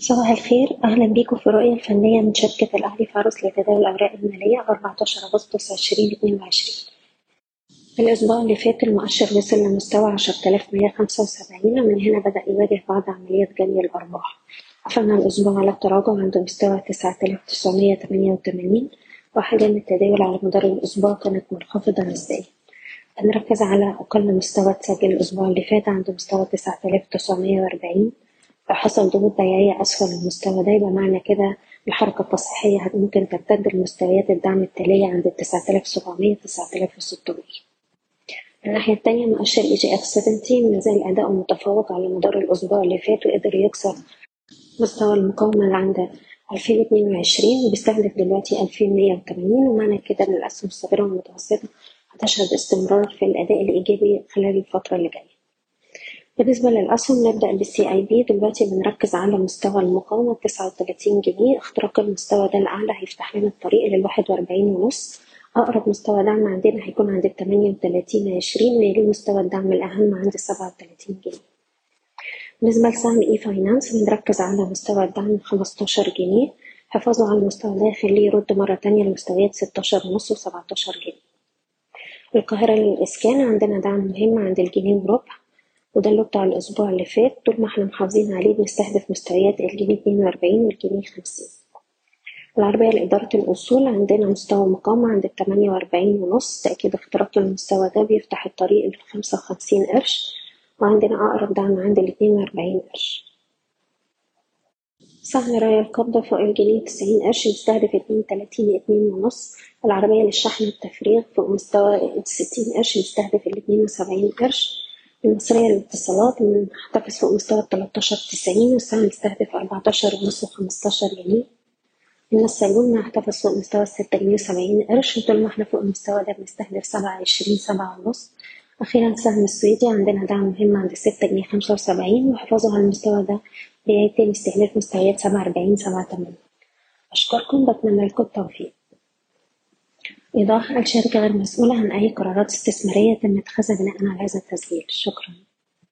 صباح الخير. أهلا بيكم في الرؤية الفنية من شركة الأهلي فارس لتداول الأوراق المالية 14 أغسطس 2022 الأسبوع اللي فات المؤشر وصل لمستوى 10175 ومن هنا بدأ يواجه بعض عمليات جني الأرباح. قفلنا الأسبوع على التراجع عند مستوى 9988 وحجم التداول على مدار الأسبوع كانت منخفضة نسبيا. هنركز على أقل مستوى اتسجل الأسبوع اللي فات عند مستوى 9940 لو حصل ضغوط بيعية أسفل المستوى. ده يبقى معنى كده الحركة التصحيحية ممكن تمتد لمستويات الدعم التالية عند 9700 9600 من الناحية التانية مؤشر إي جي إف 70 مازال أداؤه متفوق على مدار الأسبوع اللي فات وقدر يكسر مستوى المقاومة اللي عند 2022 وبيستهدف دلوقتي 2180 ومعنى كده إن الأسهم الصغيرة والمتوسطة هتشهد استمرار في الأداء الإيجابي خلال الفترة اللي جاية. بالنسبة للأسهم نبدأ بال CIB دلوقتي بنركز على مستوى المقاومة تسعة وتلاتين جنيه. اختراق المستوى ده الأعلى هيفتح لنا الطريق للواحد وأربعين ونص. أقرب مستوى دعم عندنا هيكون عند التمانية وتلاتين عشرين. ويليه مستوى الدعم الأهم عند سبعة وتلاتين جنيه. بالنسبة لسهم e-finance بنركز على مستوى الدعم خمستاشر جنيه. حفاظه على المستوى ده يخليه يرد مرة تانية لمستويات ستاشر ونص وسبعتاشر جنيه. القاهرة للإسكان عندنا دعم مهم عند الجنيه وربع. وده اللي بتاع الأسبوع اللي فات. طول ما إحنا محافظين عليه بنستهدف مستويات الجنيه اتنين وأربعين والجنيه خمسين. العربية لإدارة الأصول عندنا مستوى مقاومة عند التمانية وأربعين ونص. تأكيد اختراق المستوى ده بيفتح الطريق للخمسة وخمسين قرش. وعندنا أقرب دعم عند الاتنين وأربعين قرش. سهم راية القبضة فوق الجنيه تسعين قرش. يستهدف اتنين وتلاتين اتنين ونص. العربية للشحن والتفريغ فوق مستوى ستين قرش. يستهدف الاتنين وسبعين قرش. المصرية للاتصالات محتفظ فوق مستوى التلاتاشر تسعين والسهم يستهدف أربعتاشر ونص وخمستاشر جنيه النساجون محتفظ فوق مستوى الستة جنيه وسبعين قرش وطول ما إحنا فوق المستوى ده بنستهدف سبعة عشرين سبعة ونص. أخيرا سهم السويدي عندنا دعم مهم عند ستة جنيه خمسة وسبعين وحفاظه على المستوى ده بيتم استهداف مستويات سبعة أربعين سبعة تمانين أشكركم بتمنى لكم التوفيق. إيضاح الشركة غير مسؤولة عن أي قرارات استثمارية تم اتخاذها بناء على هذا التسجيل. شكرا.